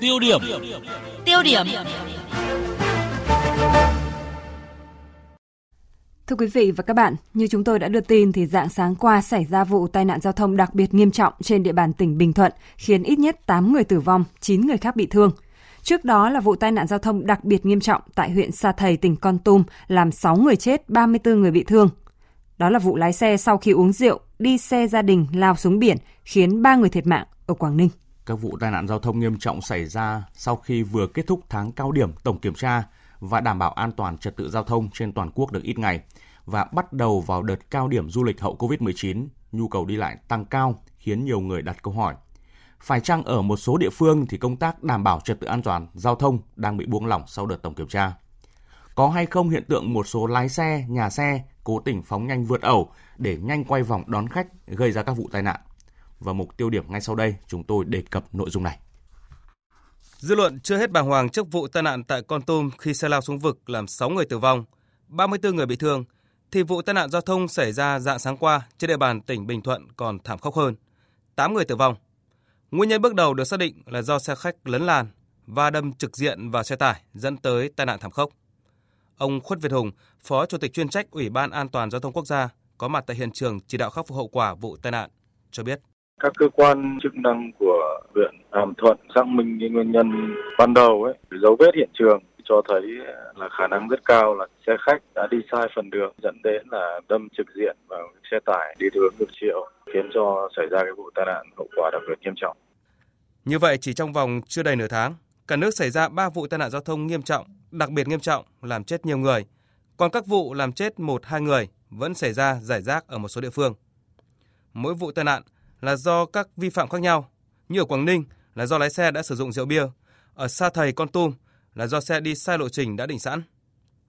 Tiêu điểm. Tiêu điểm. Thưa quý vị và các bạn, như chúng tôi đã đưa tin thì dạng sáng qua xảy ra vụ tai nạn giao thông đặc biệt nghiêm trọng trên địa bàn tỉnh Bình Thuận, khiến ít nhất 8 người tử vong, 9 người khác bị thương. Trước đó là vụ tai nạn giao thông đặc biệt nghiêm trọng tại huyện Sa Thầy, tỉnh Con Tum, làm 6 người chết, 34 người bị thương. Đó là vụ lái xe sau khi uống rượu, đi xe gia đình lao xuống biển, khiến 3 người thiệt mạng ở Quảng Ninh. Các vụ tai nạn giao thông nghiêm trọng xảy ra sau khi vừa kết thúc tháng cao điểm tổng kiểm tra và đảm bảo an toàn trật tự giao thông trên toàn quốc được ít ngày và bắt đầu vào đợt cao điểm du lịch hậu Covid-19, nhu cầu đi lại tăng cao khiến nhiều người đặt câu hỏi. Phải chăng ở một số địa phương thì công tác đảm bảo trật tự an toàn giao thông đang bị buông lỏng sau đợt tổng kiểm tra? Có hay không hiện tượng một số lái xe, nhà xe cố tình phóng nhanh vượt ẩu để nhanh quay vòng đón khách gây ra các vụ tai nạn? Và mục tiêu điểm ngay sau đây chúng tôi đề cập nội dung này. Dư luận chưa hết bàng hoàng trước vụ tai nạn tại Con Tum khi xe lao xuống vực làm 6 người tử vong, 34 người bị thương, thì vụ tai nạn giao thông xảy ra dạng sáng qua trên địa bàn tỉnh Bình Thuận còn thảm khốc hơn. 8 người tử vong. Nguyên nhân bước đầu được xác định là do xe khách lấn làn và đâm trực diện vào xe tải dẫn tới tai nạn thảm khốc. Ông Khuất Việt Hùng, Phó Chủ tịch chuyên trách Ủy ban An toàn giao thông quốc gia có mặt tại hiện trường chỉ đạo khắc phục hậu quả vụ tai nạn cho biết các cơ quan chức năng của huyện Hàm Thuận xác minh cái nguyên nhân ban đầu ấy, dấu vết hiện trường cho thấy là khả năng rất cao là xe khách đã đi sai phần đường dẫn đến là đâm trực diện vào xe tải đi hướng ngược chiều khiến cho xảy ra cái vụ tai nạn hậu quả đặc biệt nghiêm trọng. Như vậy chỉ trong vòng chưa đầy nửa tháng, cả nước xảy ra 3 vụ tai nạn giao thông nghiêm trọng, đặc biệt nghiêm trọng làm chết nhiều người. Còn các vụ làm chết một hai người vẫn xảy ra giải rác ở một số địa phương. Mỗi vụ tai nạn là do các vi phạm khác nhau. Như ở Quảng Ninh là do lái xe đã sử dụng rượu bia, ở Sa Thầy Con Tum là do xe đi sai lộ trình đã định sẵn.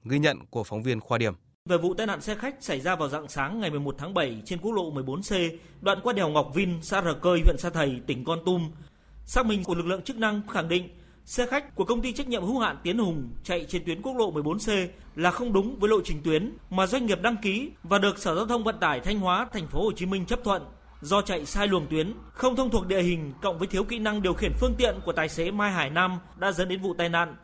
Ghi nhận của phóng viên Khoa Điểm. Về vụ tai nạn xe khách xảy ra vào dạng sáng ngày 11 tháng 7 trên quốc lộ 14C, đoạn qua đèo Ngọc Vin, xã Rờ Cơi, huyện Sa Thầy, tỉnh Con Tum. Xác minh của lực lượng chức năng khẳng định xe khách của công ty trách nhiệm hữu hạn Tiến Hùng chạy trên tuyến quốc lộ 14C là không đúng với lộ trình tuyến mà doanh nghiệp đăng ký và được Sở Giao thông Vận tải Thanh Hóa, thành phố Hồ Chí Minh chấp thuận do chạy sai luồng tuyến, không thông thuộc địa hình cộng với thiếu kỹ năng điều khiển phương tiện của tài xế Mai Hải Nam đã dẫn đến vụ tai nạn.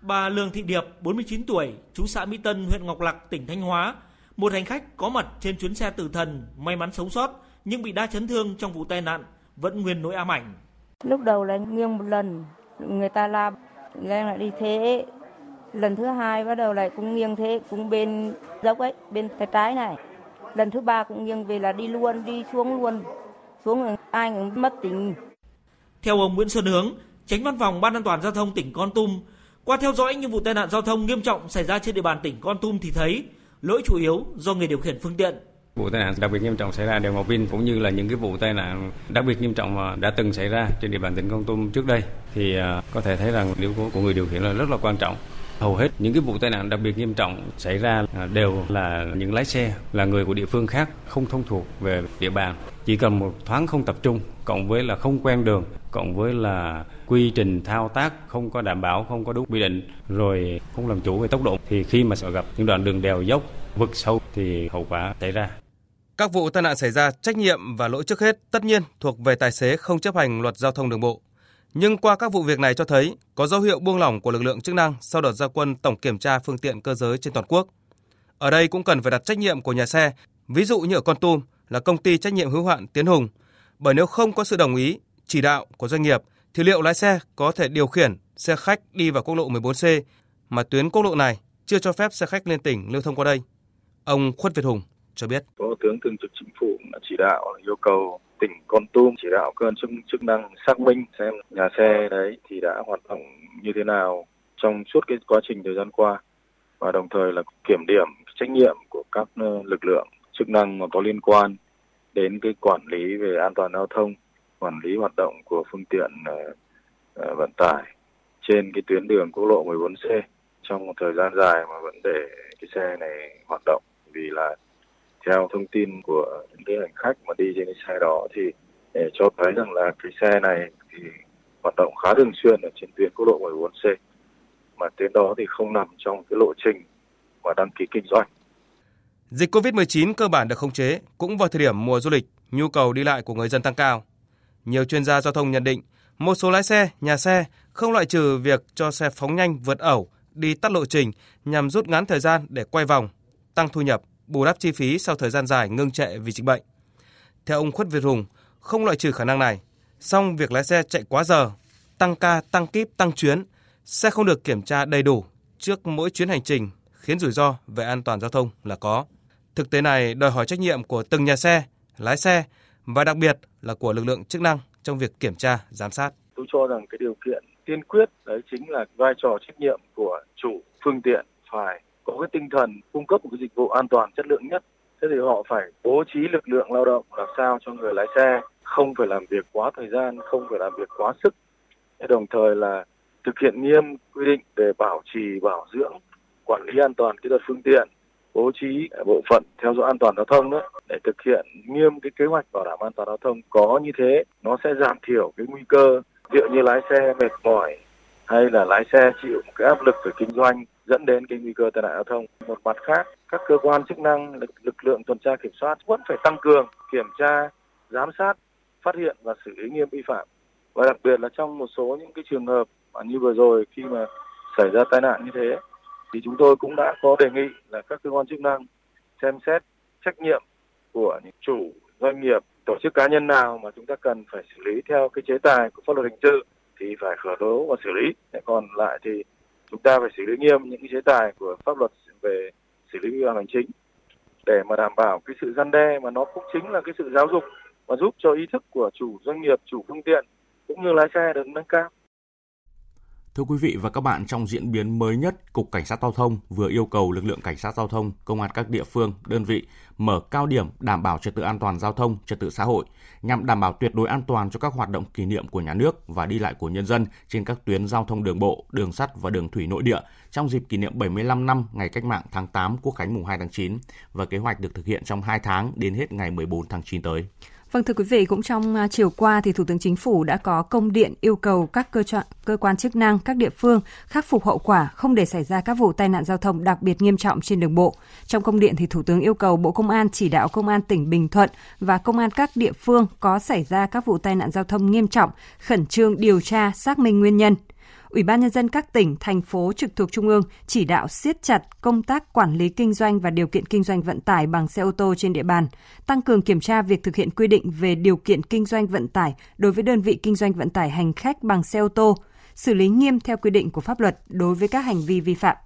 Bà Lương Thị Điệp, 49 tuổi, chú xã Mỹ Tân, huyện Ngọc Lặc, tỉnh Thanh Hóa, một hành khách có mặt trên chuyến xe tử thần, may mắn sống sót nhưng bị đa chấn thương trong vụ tai nạn, vẫn nguyên nỗi ám ảnh. Lúc đầu là nghiêng một lần, người ta la lên lại đi thế. Lần thứ hai bắt đầu lại cũng nghiêng thế, cũng bên dốc ấy, bên tay trái này lần thứ ba cũng nghiêng về là đi luôn đi xuống luôn. Xuống ai cũng mất tính theo ông Nguyễn Xuân Hướng tránh văn phòng ban an toàn giao thông tỉnh Con Tum qua theo dõi những vụ tai nạn giao thông nghiêm trọng xảy ra trên địa bàn tỉnh Con Tum thì thấy lỗi chủ yếu do người điều khiển phương tiện. Vụ tai nạn đặc biệt nghiêm trọng xảy ra đèo Ngọc Vin cũng như là những cái vụ tai nạn đặc biệt nghiêm trọng mà đã từng xảy ra trên địa bàn tỉnh Con Tum trước đây. Thì à, có thể thấy rằng yếu tố của người điều khiển là rất là quan trọng hầu hết những cái vụ tai nạn đặc biệt nghiêm trọng xảy ra à, đều là những lái xe, là người của địa phương khác không thông thuộc về địa bàn. Chỉ cần một thoáng không tập trung, cộng với là không quen đường, cộng với là quy trình thao tác không có đảm bảo, không có đúng quy định, rồi không làm chủ về tốc độ, thì khi mà gặp những đoạn đường đèo dốc, vực sâu thì hậu quả xảy ra. Các vụ tai nạn xảy ra, trách nhiệm và lỗi trước hết tất nhiên thuộc về tài xế không chấp hành luật giao thông đường bộ nhưng qua các vụ việc này cho thấy có dấu hiệu buông lỏng của lực lượng chức năng sau đợt gia quân tổng kiểm tra phương tiện cơ giới trên toàn quốc. Ở đây cũng cần phải đặt trách nhiệm của nhà xe, ví dụ như ở Con Tum là công ty trách nhiệm hữu hạn Tiến Hùng, bởi nếu không có sự đồng ý, chỉ đạo của doanh nghiệp thì liệu lái xe có thể điều khiển xe khách đi vào quốc lộ 14C mà tuyến quốc lộ này chưa cho phép xe khách lên tỉnh lưu thông qua đây. Ông Khuất Việt Hùng cho biết. Phó tướng thường trực chính phủ đã chỉ đạo yêu cầu tỉnh Con Tum chỉ đạo cơ quan chức, chức năng xác minh xem nhà xe đấy thì đã hoạt động như thế nào trong suốt cái quá trình thời gian qua. Và đồng thời là kiểm điểm trách nhiệm của các ờ, lực lượng chức năng mà có liên quan đến cái quản lý về an toàn giao thông, quản lý hoạt động của phương tiện uh, vận tải trên cái tuyến đường quốc lộ 14C trong một thời gian dài mà vẫn để cái xe này hoạt động. Vì là theo thông tin của những cái hành khách mà đi trên cái xe đó thì để cho thấy rằng là cái xe này thì hoạt động khá thường xuyên ở trên tuyến quốc lộ 14C mà tuyến đó thì không nằm trong cái lộ trình mà đăng ký kinh doanh. Dịch COVID-19 cơ bản được khống chế cũng vào thời điểm mùa du lịch, nhu cầu đi lại của người dân tăng cao. Nhiều chuyên gia giao thông nhận định, một số lái xe, nhà xe không loại trừ việc cho xe phóng nhanh vượt ẩu, đi tắt lộ trình nhằm rút ngắn thời gian để quay vòng, tăng thu nhập, bù đắp chi phí sau thời gian dài ngưng trệ vì dịch bệnh. Theo ông Khuất Việt Hùng, không loại trừ khả năng này, song việc lái xe chạy quá giờ, tăng ca, tăng kíp, tăng chuyến, xe không được kiểm tra đầy đủ trước mỗi chuyến hành trình khiến rủi ro về an toàn giao thông là có. Thực tế này đòi hỏi trách nhiệm của từng nhà xe, lái xe và đặc biệt là của lực lượng chức năng trong việc kiểm tra, giám sát. Tôi cho rằng cái điều kiện tiên quyết đấy chính là vai trò trách nhiệm của chủ phương tiện phải có cái tinh thần cung cấp một cái dịch vụ an toàn chất lượng nhất. Thế thì họ phải bố trí lực lượng lao động làm sao cho người lái xe không phải làm việc quá thời gian, không phải làm việc quá sức. Đồng thời là thực hiện nghiêm quy định để bảo trì, bảo dưỡng, quản lý an toàn kỹ thuật phương tiện, bố trí bộ phận theo dõi an toàn giao thông đó để thực hiện nghiêm cái kế hoạch bảo đảm an toàn giao thông có như thế nó sẽ giảm thiểu cái nguy cơ ví dụ như lái xe mệt mỏi hay là lái xe chịu cái áp lực về kinh doanh dẫn đến cái nguy cơ tai nạn giao thông. Một mặt khác, các cơ quan chức năng, lực, lực lượng tuần tra kiểm soát vẫn phải tăng cường kiểm tra, giám sát, phát hiện và xử lý nghiêm vi phạm. Và đặc biệt là trong một số những cái trường hợp mà như vừa rồi khi mà xảy ra tai nạn như thế thì chúng tôi cũng đã có đề nghị là các cơ quan chức năng xem xét trách nhiệm của những chủ doanh nghiệp tổ chức cá nhân nào mà chúng ta cần phải xử lý theo cái chế tài của pháp luật hình sự thì phải khởi tố và xử lý còn lại thì chúng ta phải xử lý nghiêm những cái chế tài của pháp luật về xử lý vi phạm hành chính để mà đảm bảo cái sự gian đe mà nó cũng chính là cái sự giáo dục và giúp cho ý thức của chủ doanh nghiệp, chủ phương tiện cũng như lái xe được nâng cao. Thưa quý vị và các bạn, trong diễn biến mới nhất, Cục Cảnh sát Giao thông vừa yêu cầu lực lượng cảnh sát giao thông, công an các địa phương, đơn vị mở cao điểm đảm bảo trật tự an toàn giao thông, trật tự xã hội nhằm đảm bảo tuyệt đối an toàn cho các hoạt động kỷ niệm của nhà nước và đi lại của nhân dân trên các tuyến giao thông đường bộ, đường sắt và đường thủy nội địa trong dịp kỷ niệm 75 năm ngày cách mạng tháng 8 Quốc khánh mùng 2 tháng 9 và kế hoạch được thực hiện trong 2 tháng đến hết ngày 14 tháng 9 tới. Vâng thưa quý vị, cũng trong à, chiều qua thì Thủ tướng Chính phủ đã có công điện yêu cầu các cơ, chọn, cơ quan chức năng, các địa phương khắc phục hậu quả không để xảy ra các vụ tai nạn giao thông đặc biệt nghiêm trọng trên đường bộ. Trong công điện thì Thủ tướng yêu cầu Bộ Công an chỉ đạo Công an tỉnh Bình Thuận và Công an các địa phương có xảy ra các vụ tai nạn giao thông nghiêm trọng khẩn trương điều tra, xác minh nguyên nhân. Ủy ban nhân dân các tỉnh, thành phố trực thuộc trung ương chỉ đạo siết chặt công tác quản lý kinh doanh và điều kiện kinh doanh vận tải bằng xe ô tô trên địa bàn, tăng cường kiểm tra việc thực hiện quy định về điều kiện kinh doanh vận tải đối với đơn vị kinh doanh vận tải hành khách bằng xe ô tô, xử lý nghiêm theo quy định của pháp luật đối với các hành vi vi phạm.